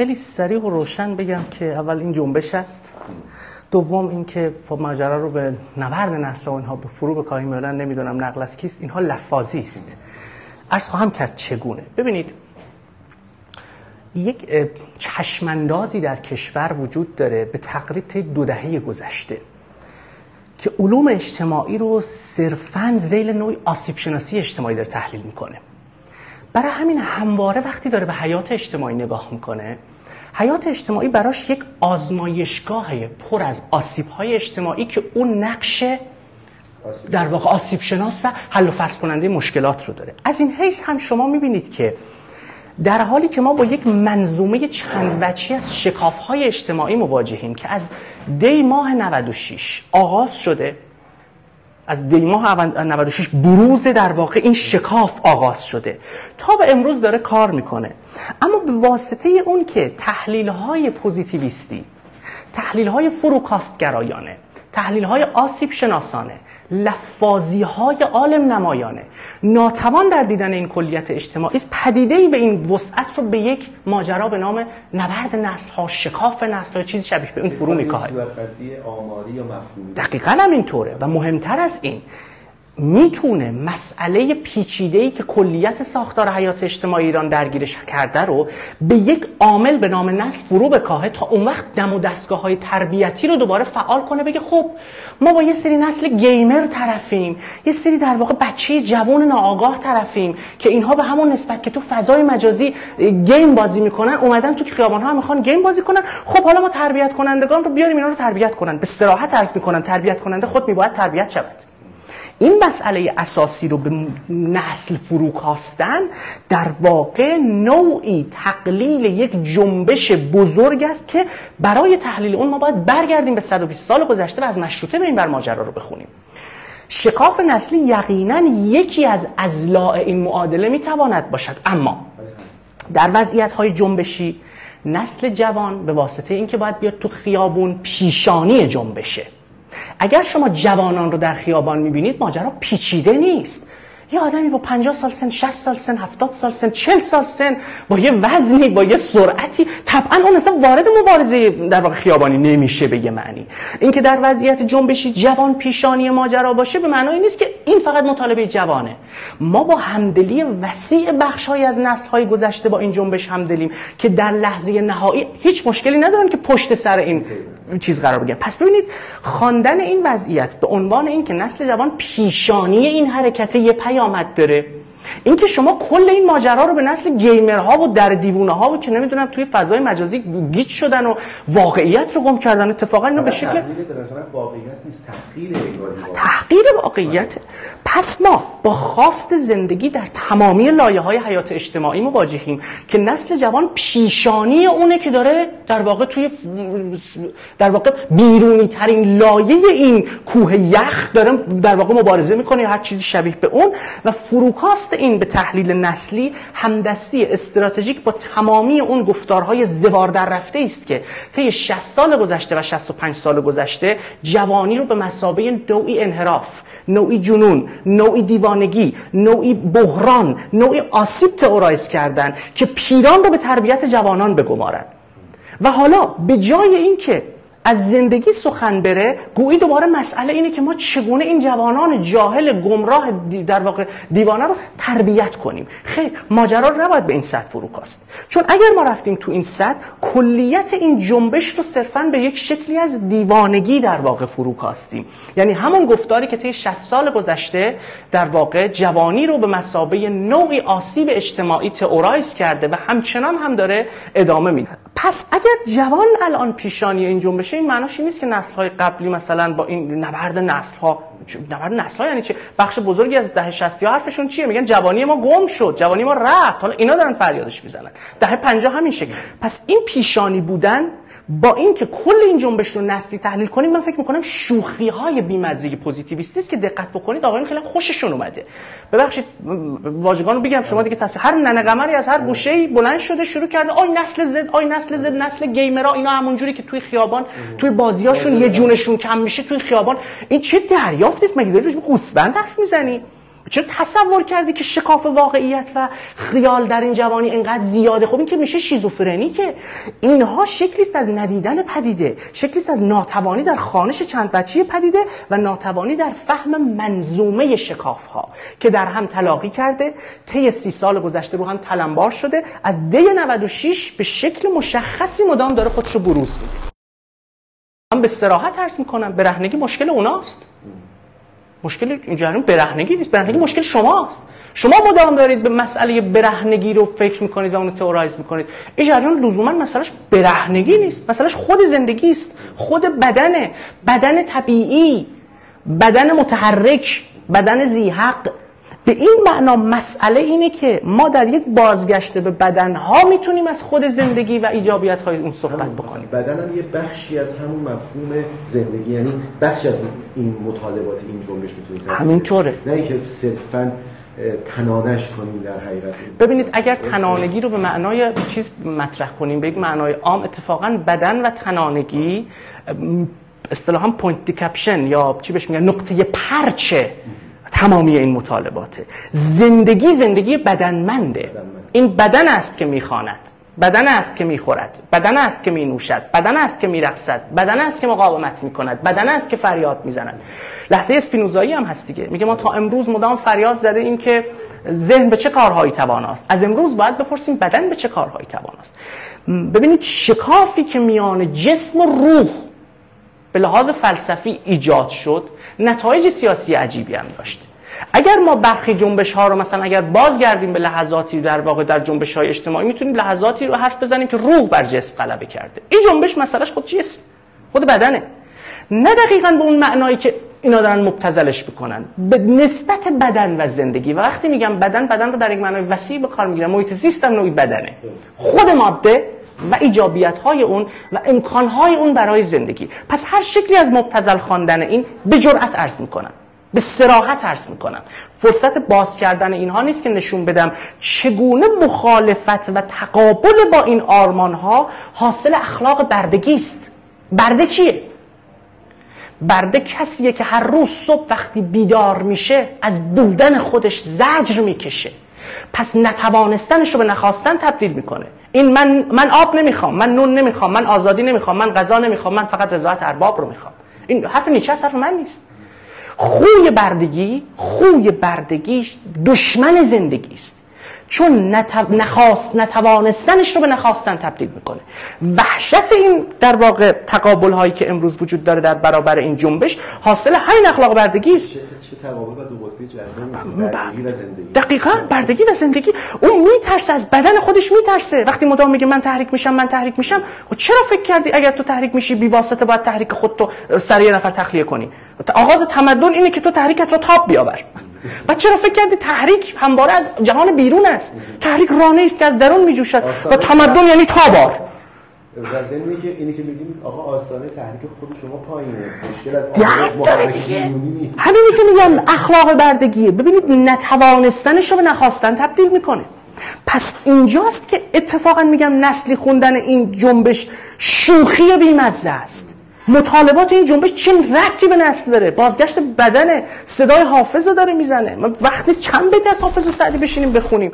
خیلی سریع و روشن بگم که اول این جنبش است. دوم اینکه خب ماجرا رو به نبرد نسل و اینها به فرو بکاهیم میادن نمی‌دونم نقل از کیست اینها لفاظی است. عرض خواهم کرد چگونه؟ ببینید یک چشمندازی در کشور وجود داره به تقریب تا دو دهه گذشته که علوم اجتماعی رو صرفا زیل نوعی آسیب شناسی اجتماعی داره تحلیل می‌کنه. برای همین همواره وقتی داره به حیات اجتماعی نگاه می‌کنه حیات اجتماعی براش یک آزمایشگاه پر از آسیب های اجتماعی که اون نقش در واقع آسیب شناس و حل و فصل کننده مشکلات رو داره. از این حیث هم شما می‌بینید که در حالی که ما با یک منظومه چند بچی از شکاف های اجتماعی مواجهیم که از دی ماه 96 آغاز شده از دی ماه 96 بروز در واقع این شکاف آغاز شده. تا به امروز داره کار می‌کنه. اما به واسطه اون که تحلیل های پوزیتیویستی تحلیل های فروکاستگرایانه تحلیل های آسیب شناسانه لفاظی های عالم نمایانه. ناتوان در دیدن این کلیت اجتماعی پدیده ای به این وسعت رو به یک ماجرا به نام نبرد نسل ها شکاف نسل ها چیزی شبیه به اون فرو میکاهه دقیقا هم اینطوره و مهمتر از این می‌تونه مسئله پیچیده‌ای که کلیت ساختار حیات اجتماعی ایران درگیرش کرده رو به یک عامل به نام نسل فرو بکاهه تا اون وقت دم و دستگاه های تربیتی رو دوباره فعال کنه بگه خب ما با یه سری نسل gamer طرفیم یه سری در واقع بچه جوان ناآگاه طرفیم که اینها به همون نسبت که تو فضای مجازی game بازی می‌کنن اومدن تو خیابان ها می‌خوان game بازی کنن. خب حالا ما تربیت کنندگان رو بیاریم اینا رو تربیت کنن. به صراحت عرض می‌کنم تربیت کننده خود میباید تربیت شود. این مسئله اساسی رو به نسل فروکاستن در واقع نوعی تقلیل یک جنبش بزرگ است که برای تحلیل اون ما باید برگردیم به 120 سال گذشته و از مشروطه این بر ماجرا رو بخونیم. شکاف نسلی یقینا یکی از ازلاع این معادله می‌تواند باشد. اما در وضعیت های جنبشی نسل جوان به واسطه اینکه باید بیاد تو خیابون پیشانی جنبشه. اگر شما جوانان رو در خیابان می‌بینید ماجرا پیچیده نیست. یه آدمی با 50 سال سن 60 سال سن 70 سال سن 40 سال سن با یه وزنی با یه سرعتی طبعا اون اصلا وارد مبارزه در واقع خیابانی نمیشه به یه معنی. اینکه در وضعیت جنبشی جوان پیشانی ماجرا باشه به معنای نیست که این فقط مطالبه جوانه. ما با همدلی وسیع بخشهایی از نسل‌های گذشته با این جنبش همدلیم که در لحظه نهایی هیچ مشکلی ندارن که پشت سر این چیز قرار بگیرن. پس ببینید خواندن این وضعیت به عنوان اینکه نسل جوان پیشانی این حرکت یه پیامد داره. اینکه شما کل این ماجرا رو به نسل گیمرها و در دیوونه ها و که نمی‌دونم توی فضای مجازی گیج شدن و واقعیت رو گم کردن اتفاقا اینو به شکل واقعیت نیست تحقیر تحقیر واقعیت. پس ما با خواست زندگی در تمامی لایه های حیات اجتماعی مواجهیم که نسل جوان پیشانی اونه که داره در واقع توی در واقع بیرونی ترین لایه این کوه یخ داره در واقع مبارزه می‌کنه هر چیزی شبیه به اون و فروکاست این به تحلیل نسلی همدستی استراتژیک با تمامی اون گفتارهای زوار در رفته است که طی 60 سال گذشته و 65 سال گذشته جوانی رو به مسابه نوعی انحراف نوعی جنون نوعی دیوانگی نوعی بحران نوعی آسیب تئورایز کردن که پیران رو به تربیت جوانان بگمارن. و حالا به جای اینکه از زندگی سخن بره گویی دوباره مسئله اینه که ما چگونه این جوانان جاهل گمراه در واقع دیوانه رو تربیت کنیم. خیر ماجرا نباید به این سطح فروکاست چون اگر ما رفتیم تو این سطح کلیت این جنبش رو صرفا به یک شکلی از دیوانگی در واقع فروکاستیم یعنی همون گفتاری که طی 60 سال گذشته در واقع جوانی رو به مسابه نوعی آسیب اجتماعی تئورایز کرده و همچنان هم داره ادامه میده. پس اگر جوان الان پیشانی این جنبش این معناش نیست که نسل های قبلی مثلا با این نبرد نسل ها نبرد نسل ها یعنی چه بخش بزرگی از دهه 60 حرفشون چیه؟ میگن جوانی ما گم شد جوانی ما رفت. حالا اینا دارن فریادش می‌زنن. دهه 50 همین شکل. پس این پیشانی بودن با اینکه کل این جنبش رو نسلی تحلیل کنیم من فکر می‌کنم شوخی های بیمزه پوزیتیویستی است که دقت بکنید. آقایون خیلی خوششون اومده. ببخشید واژگان رو بگم شما دیگه تصویر هر ننه قمری از هر گوشه بلند شده شروع کرده آی نسل زد آی نسل زد نسل گیمرها اینا همونجوری که توی خیابان توی بازیاشون یه جونشون کم میشه توی خیابان. این چه دریافتی است؟ مگه داری گوسفند حرف می‌زنی؟ چرا تصور کردی که شکاف واقعیت و خیال در این جوانی انقدر زیاده؟ خب این که میشه شیزوفرنی که اینها شکلی است از ندیدن پدیده شکلی است از ناتوانی در خانش چند بچی پدیده و ناتوانی در فهم منظومه شکاف ها که در هم تلاقی کرده طی سی سال گذشته رو هم تلمبار شده از دی 96 به شکل مشخصی مدام داره خودش رو بروز میده. من به سراحت عرض می‌کنم برهنگی مشکل اوناست. مشکل جریان برهنگی نیست. برهنگی مشکل شماست. شما مدام دارید به مسئله برهنگی رو فکر می‌کنید و اون تئورایز می‌کنید. این جریان لزوما مسئلهش برهنگی نیست. مسئلهش خود زندگی است خود بدنه. بدن طبیعی. بدن متحرک. بدن زیحق. به این معنا مسئله اینه که ما در یک بازگشت به بدنها می‌تونیم از خود زندگی و ایجابیت های اون صحبت بکنیم. بدن هم یه بخشی از همون مفهوم زندگی یعنی بخشی از این مطالبات این جنبش می‌تونه همینطوره. نه اینکه صرفا تنانش کنیم در حقیقت. ببینید اگر تنانگی رو به معنای چیز مطرح کنیم به یک معنای عام اتفاقا بدن و تنانگی اصطلاحا point de capiton یا چی بهش میگن نقطه پرچ تمامی این مطالباته. زندگی زندگی بدنمنده. این بدن است که می‌خواند. بدن است که می‌خورد. بدن است که مینوشد. بدن است که میرقصد. بدن است که مقاومت می‌کند. بدن است که فریاد می‌زند. لحظه اسپینوزایی هم هست دیگه. میگه ما تا امروز مدام فریاد زده‌ایم که ذهن به چه کارهایی تواناست. از امروز باید بپرسیم بدن به چه کارهایی تواناست. ببینید شکافی که میان جسم و روح به لحاظ فلسفی ایجاد شد نتایج سیاسی عجیبی هم داشت. اگر ما برخی جنبش ها رو مثلا اگر بازگردیم به لحظاتی در واقع در جنبش های اجتماعی می‌تونیم لحظاتی رو حرف بزنیم که روح بر جسم غلبه کرده. این جنبش مسئلهش خود جسم خود بدنه. نه دقیقا به اون معنایی که اینا دارن مبتزلش بکنن به نسبت بدن و زندگی. و وقتی میگم بدن بدن رو در یک معنای وسیع به کار می‌گیرن محیط زیست هم نوعی بدنه. خود ماده و ایجابیت های اون و امکان های اون برای زندگی. پس هر شکلی از مبتزل خواندن این به جرأت عرض می‌کنم به سراحت عرض می‌کنم. فرصت باز کردن اینها نیست که نشون بدم چگونه مخالفت و تقابل با این آرمان ها حاصل اخلاق بردگی است. برده کیه؟ برده کسیه که هر روز صبح وقتی بیدار میشه از بودن خودش زجر می‌کشه. پس نتوانستنش رو به نخواستن تبدیل می‌کنه. این من من آب نمی‌خوام من نون نمی‌خوام من آزادی نمی‌خوام من غذا نمی‌خوام من فقط رضایت ارباب رو می‌خوام. این حرف نیچه حرف من نیست. خوی بردگی خوی بردگی دشمن زندگی است. چون نخواست نتوانستنش رو به نخواستن تبدیل می‌کنه. وحشت این در واقع تقابل هایی که امروز وجود داره در برابر این جنبش حاصل همین اخلاق بردگی است. دقیقا بردگی و زندگی. اون میترسه از بدن خودش میترسه. وقتی مدام میگه من تحریک میشم من تحریک میشم خب چرا فکر کردی اگر تو تحریک میشی بی واسطه باید تحریک خودتو سر یه نفر تخلیه کنی؟ آغاز تمدن اینه که تو تحریکت رو تاب بیاور. و چرا فکر کردی تحریک همواره از جهان بیرون است؟ تحریک رانه است که از درون میجوشد و تمدن یعنی تابار. و ضمنی که اینی که میگیم آقا آستانه تحریک خود شما پایینه. مشکل از همینی که میگم اخلاق بردگیه. ببینید نتوانستنش رو به نخواستن تبدیل می‌کنه. پس اینجاست که اتفاقا میگم نسلی خوندن این جنبش شوخی بیمزه است. مطالبات این جنبش چه ربطی به نسل داره؟ بازگشت بدن صدای حافظ رو داره می‌زنه. وقتی چند بیت از حافظ و سعدی بشینیم بخونیم.